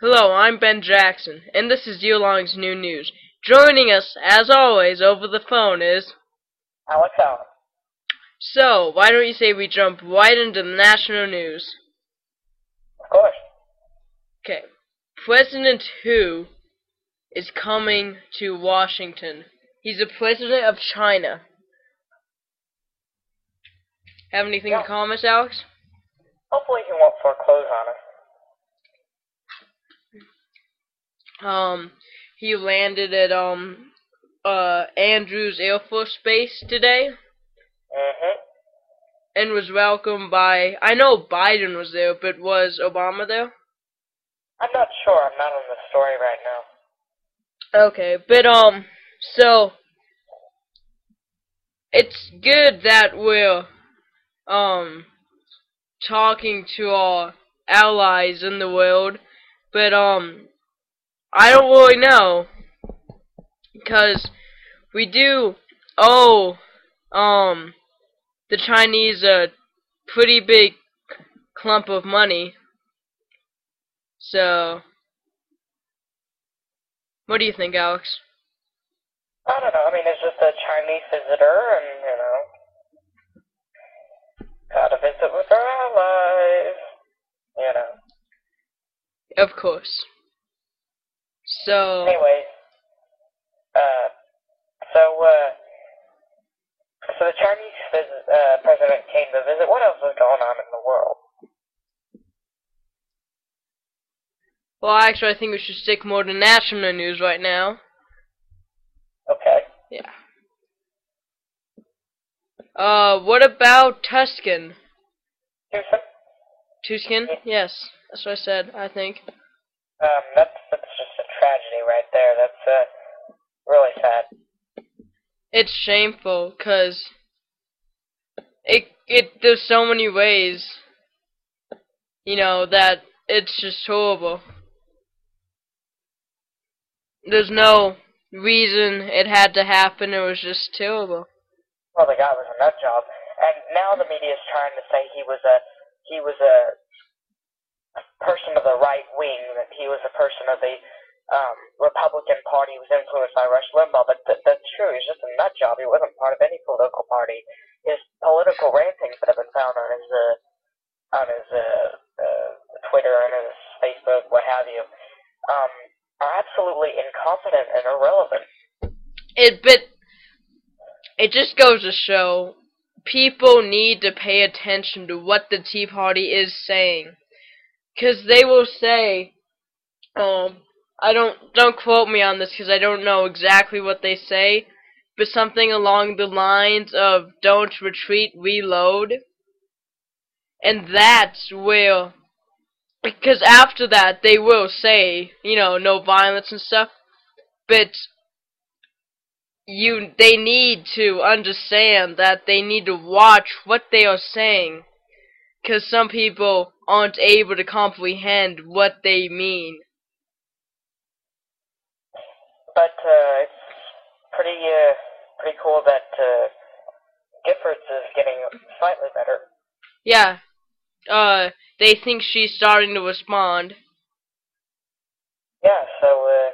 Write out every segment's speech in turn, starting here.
Hello, I'm Ben Jackson, and this is Yearlong's New News. Joining us, as always, over the phone is... Alex Allen. So, why don't you say we jump right into the national news? Of course. Okay. President Hu is coming to Washington. He's the president of China. Have anything Yeah. to comment, Alex? Hopefully he won't foreclose on us. Um, he landed at, um, uh, Andrews Air Force Base today. Mm-hmm. and was welcomed by I know Biden was there, but was Obama there? I'm not sure. I'm not on the story right now. Okay, but um so it's good that we're um talking to our allies in the world, but um I don't really know because we do owe um the Chinese a pretty big clump of money. So what do you think, Alex? I don't know. I mean, it's just a Chinese visitor, and, you know, gotta visit with our allies. You know. Of course. So Anyways, uh, so, uh, so the Chinese visit, uh, president came to visit. What else is going on in the world? well actually I think we should stick more to national news right now. Okay. Yeah. Uh what about Tucson? Houston? Tucson? Yes. That's what I said, I think. Um, that's, that's just a tragedy right there. That's, uh, really sad. It's shameful cuz it it there's so many ways you know that it's just horrible. There's no reason it had to happen. It was just terrible. Well, the guy was a nut job, and now the media is trying to say he was a he was a person of the right wing, that he was a person of the um, Republican Party, was influenced by Rush Limbaugh. But th- that's true. He's just a nut job. He wasn't part of any political party. His political rantings that have been found on his uh, on his uh, uh, Twitter and his Facebook, what have you, um, are absolutely incompetent and irrelevant. it but it just goes to show people need to pay attention to what the Tea Party is saying, because they will say, um, I don't don't quote me on this because I don't know exactly what they say, but something along the lines of "Don't retreat, reload," and that's where. Because after that, they will say, you know, no violence and stuff, but you they need to understand that they need to watch what they are saying because some people aren't able to comprehend what they mean But uh, it's pretty uh, pretty cool that uh, Giffords is getting slightly better. yeah uh they think she's starting to respond Yeah, so uh,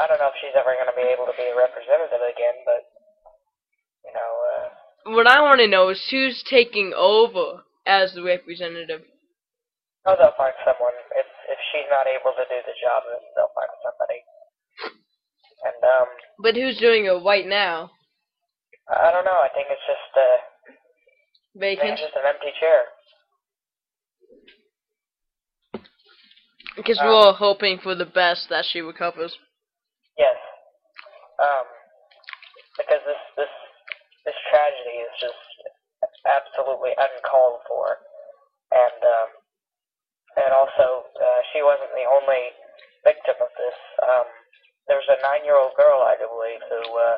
I don't know if she's ever going to be able to be a representative again, but you know, uh, what i want to know is who's taking over as the representative oh, they'll find someone. If if she's not able to do the job, they'll find somebody. And um, but who's doing it right now I don't know. I think it's just uh, vacant it's just an empty chair. because we're all hoping for the best that she recovers Yes. Um, because this this this tragedy is just absolutely uncalled for, and um, and also uh, she wasn't the only victim of this. Um, there was a nine-year-old girl, I do believe, who uh,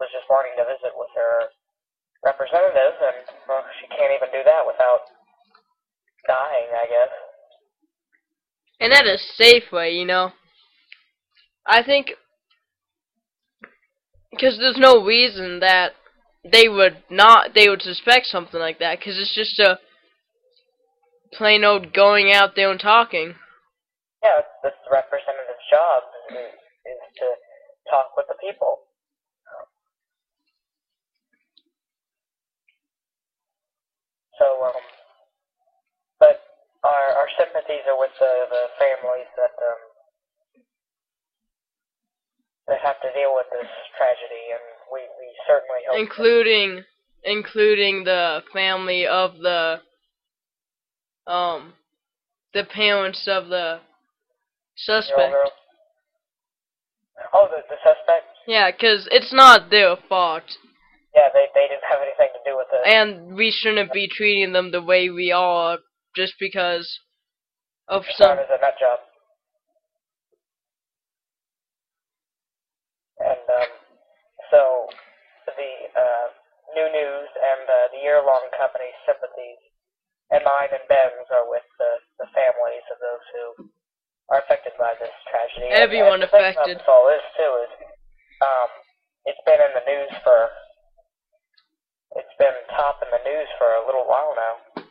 was just wanting to visit with her representative, and well, she can't even do that without dying, I guess. and at a safe way, you know. I think because there's no reason that they would not they would suspect something like that because it's just a plain old going out there and talking. Yeah, that's, job is, is to talk with the people. So, um, but our our sympathies are with the the families that um that have to deal with this tragedy, and we we certainly hope. that- including including the family of the um the parents of the suspect. Oh, the the suspect. Yeah, 'cause it's not their fault, Yeah, they they didn't have anything to do with it. and we shouldn't be treating them the way we are just because of Your some. is a nut job. And um, so the uh, new news and uh, the year-long company's sympathies and mine and Ben's are with the, the families of those who are affected by this tragedy. Everyone and affected. This all is too is um, it's been in the news for it's been top in the news for a little while now.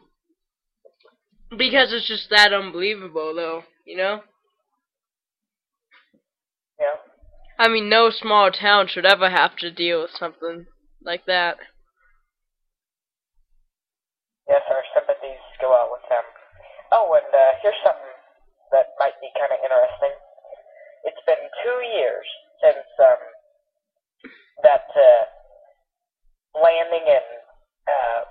Because it's just that unbelievable, though, you know? Yeah. I mean, no small town should ever have to deal with something like that. Yes, our sympathies go out with them. Oh, and uh, here's something that might be kind of interesting. It's been two years since um, that uh, landing in uh,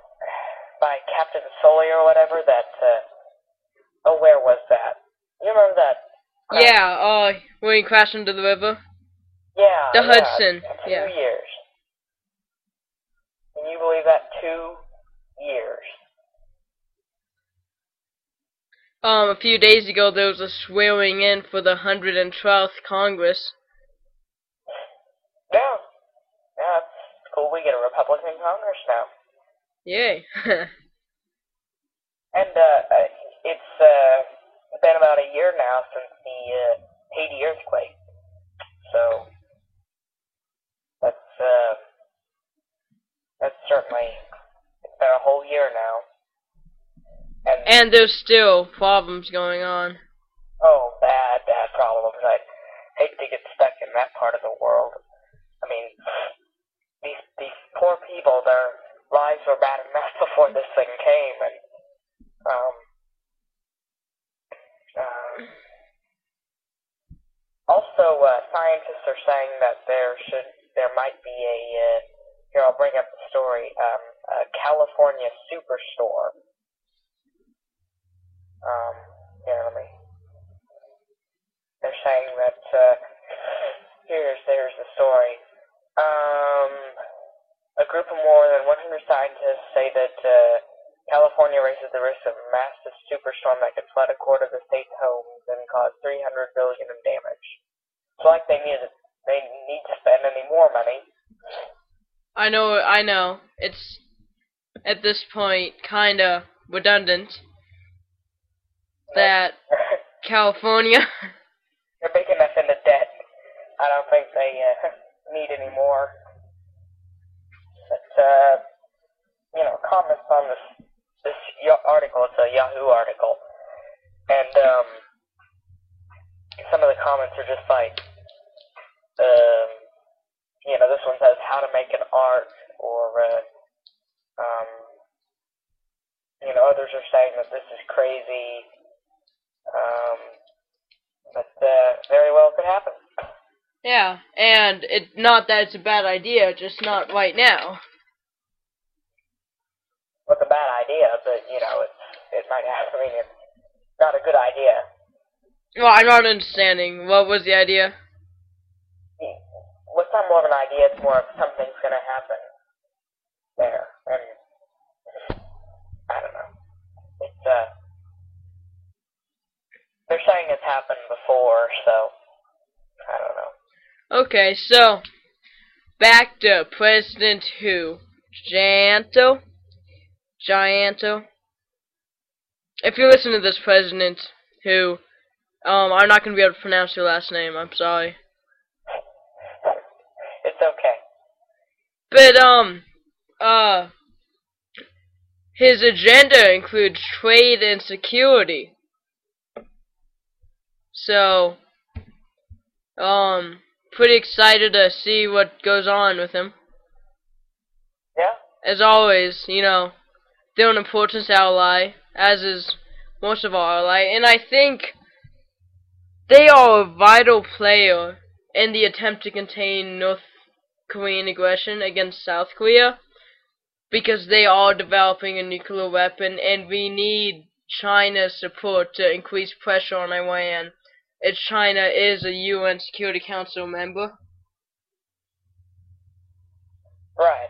by Captain Sully or whatever. That uh, oh, where was that? You remember that? crash? Yeah, Oh, when he crashed into the river. Yeah. The yeah, Hudson, Two yeah. years. Can you believe that? Two years. Um, a few days ago there was a swearing in for the 112th Congress. Yeah. Yeah, it's cool. We get a Republican Congress now. Yay. And uh, uh, it's uh, been about a year now since the uh, Haiti earthquake. So that's uh, that's certainly it's been a whole year now. And, there's still problems going on. oh, bad, bad problems. I hate to get stuck in that part of the world. I mean, these these poor people, their lives were bad enough before this thing came, and um, uh, also uh, scientists are saying that there should there might be a uh, here I'll bring up the story um, a California superstorm. Um, here let me. They're saying that uh, here's there's the story. Um, a group of more than 100 scientists say that uh, Raises the risk of a massive superstorm that could flood a quarter of the state's homes and cause 300 billion in damage. It's like they need they need to spend any more money. I know, I know. It's at this point kinda redundant that California. They're big enough into debt. I don't think they uh, need any more. But uh, you know, comments on this this article. It's a Yahoo article, and um, some of the comments are just like, um, you know, this one says how to make an art, or uh, um, you know, others are saying that this is crazy. Um, but uh, very well could happen. yeah, and it not that it's a bad idea, just not right now. It's a bad idea, but you know, it's it might happen. I mean, it's not a good idea. Well, I'm not understanding. What was the idea? Well, it's not more of an idea. It's more of something's going to happen there, and I don't know. It's uh, they're saying it's happened before, so I don't know. Okay, so back to President Hu? Gianto? Gianto? If you listen to this president Hu um I'm not gonna be able to pronounce your last name, I'm sorry. It's okay. But um uh his agenda includes trade and security. So Um, pretty excited to see what goes on with him. Yeah. As always, you know, they're an important ally, as is most of our ally, and I think they are a vital player in the attempt to contain North Korean aggression against South Korea because they are developing a nuclear weapon and we need China's support to increase pressure on Iran as China is a UN Security Council member. Right.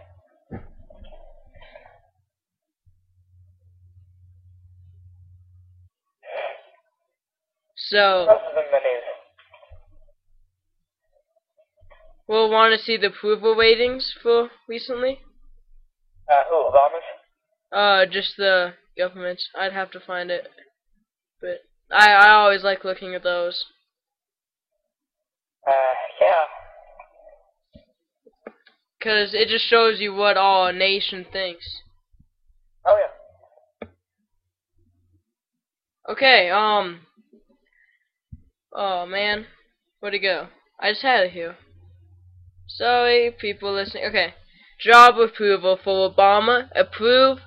So Most of them in the news. we'll want to see the approval ratings for recently. Uh, who, Obama's? Uh, just the governments. I'd have to find it, but I I always like looking at those. Uh, yeah. Cause it just shows you what our nation thinks. Oh, yeah. Okay, um. Oh man, where'd it go? I just had it here. Sorry, people listening. Okay, job approval for Obama. Approve.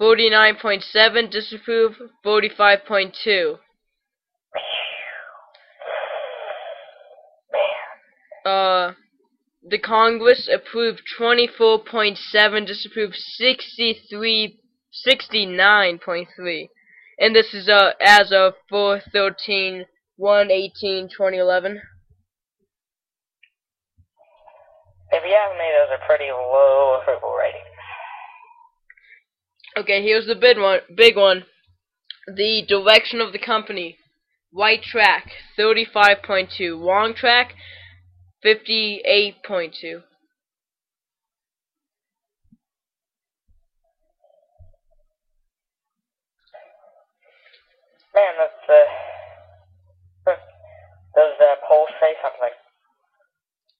49.7. Disapprove. 45.2. Uh, the Congress approved 24.7. Disapproved 63. 69.3. And this is uh as of 413 118 2011. If you ask me, those are pretty low approval ratings. Okay, here's the big one. Big one. The direction of the company: right track 35.2, wrong track 58.2. Man, that's, uh, those, uh, poll say something.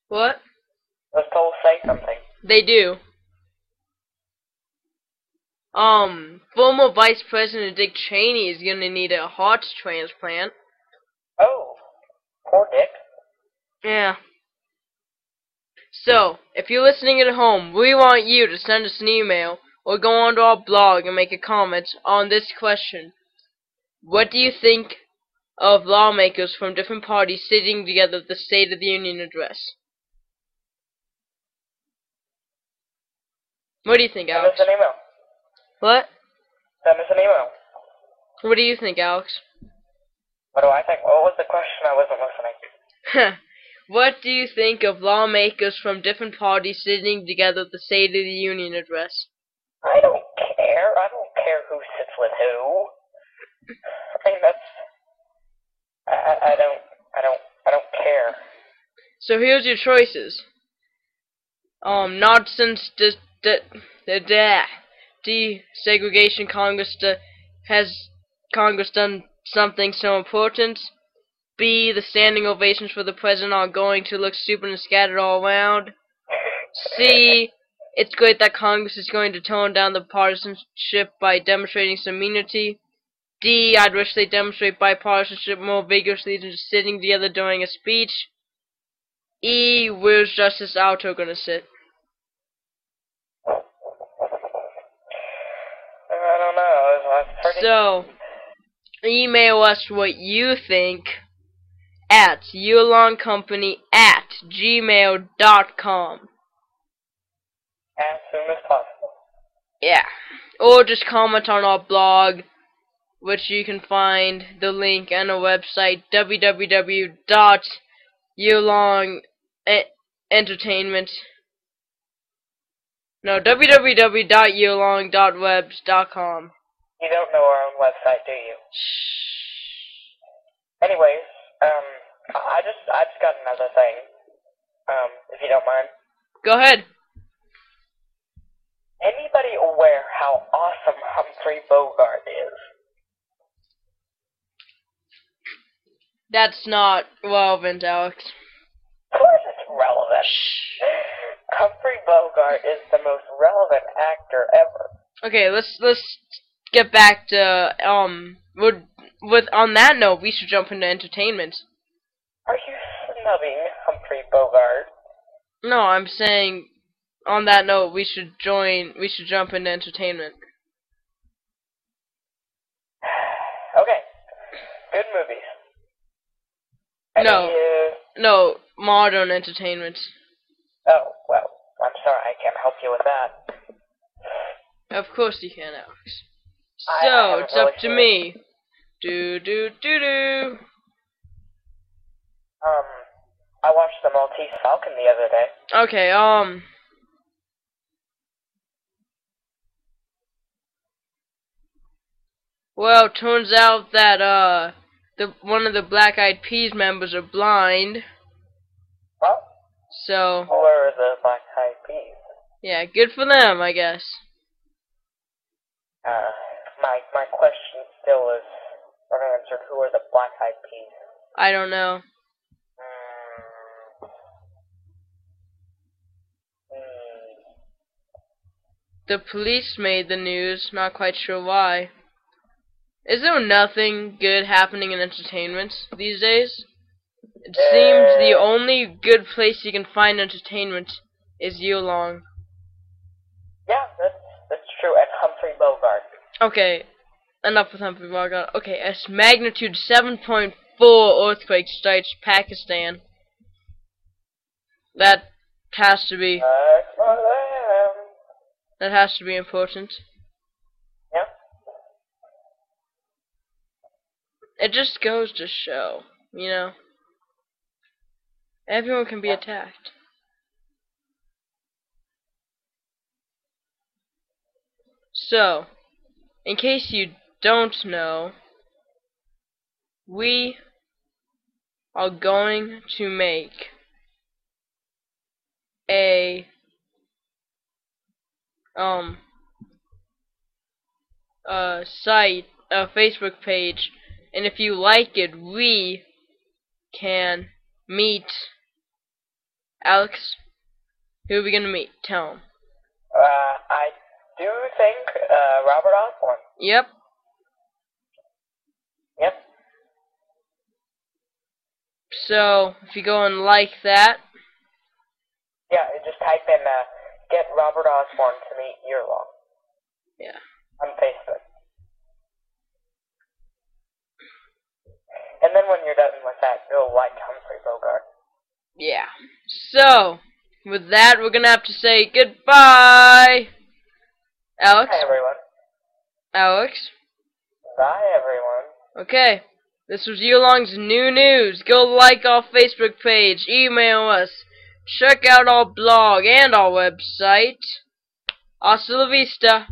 What? Those polls say something. They do. Um, former Vice President Dick Cheney is gonna need a heart transplant. Oh, poor Dick. Yeah. So, if you're listening at home, we want you to send us an email or go onto our blog and make a comment on this question. What do you think of lawmakers from different parties sitting together at the State of the Union address? What do you think, Alex? us an email. What? Send us an email. What do you think, Alex? What do I think? What was the question? I wasn't listening. what do you think of lawmakers from different parties sitting together at the State of the Union address? I don't care. I don't care who sits with who. I mean, that's. I, I, don't. I don't. I don't care. So here's your choices. Um, nonsense the the the da- desegregation Congress da- has Congress done something so important. B, the standing ovations for the president are going to look stupid and scattered all around. C, it's great that Congress is going to tone down the partisanship by demonstrating some unity. D, I'd wish they demonstrate bipartisanship more vigorously than just sitting together during a speech. E, where's Justice Alito gonna sit? I don't know. Pretty. So, email us what you think at yourlongcompany at gmail.com. as soon as possible. Yeah. Or just comment on our blog, which you can find the link on our website www.yearlongentertainment. No, www.yearlong.webs.com. You don't know our own website, do you? Anyways, um, I just I just got another thing. Um, if you don't mind. Go ahead. Anybody aware how awesome Humphrey Bogart is? That's not relevant, Alex. Of course it's relevant. Humphrey Bogart is the most relevant actor ever. Okay, let's let's get back to um. Would with on that note, we should jump into entertainment. Are you snubbing Humphrey Bogart. No, I'm saying on that note we should join we should jump into entertainment. okay. Good movies. No. Uh, No, modern entertainment. oh, well, I'm sorry, I can't help you with that. Of course you can, Alex. I- I So haven't it's up to it. me. Do do do do. Um, I watched The Maltese Falcon the other day. Okay, um Well, turns out that uh the one of the Black Eyed Peas members are blind. Well, So, who are the Black Eyed Peas? yeah, good for them, I guess. Uh, my, my question still is unanswered. Who are the Black Eyed Peas? I don't know. Mm. Mm. The police made the news, not quite sure why. Is there nothing good happening in entertainment these days? It seems the only good place you can find entertainment is Yearlong. Yeah, that's, that's true. And Humphrey Bogart. Okay, enough with Humphrey Bogart. Okay, a magnitude 7.4 earthquake strikes Pakistan. That has to be that has to be important. Yeah. It just goes to show, you know. Everyone can be Yeah. attacked. So, in case you don't know, we are going to make a um a site, a Facebook page, and if you like it, we can meet Alex. Who are we gonna meet? Tell him. Uh, I do think, uh, Robert Osborne. Yep. Yep. So if you go and like that, Yeah, just type in, uh, get Robert Osborne to meet Yearlong yeah. on Facebook. And then when you're done with that, go like Humphrey Bogart. Yeah. So, with that, we're gonna have to say goodbye. Alex? Hi, everyone. Alex? Bye, everyone. Okay. This was Yearlong's new news. Go like our Facebook page, email us, check out our blog and our website. Hasta la vista.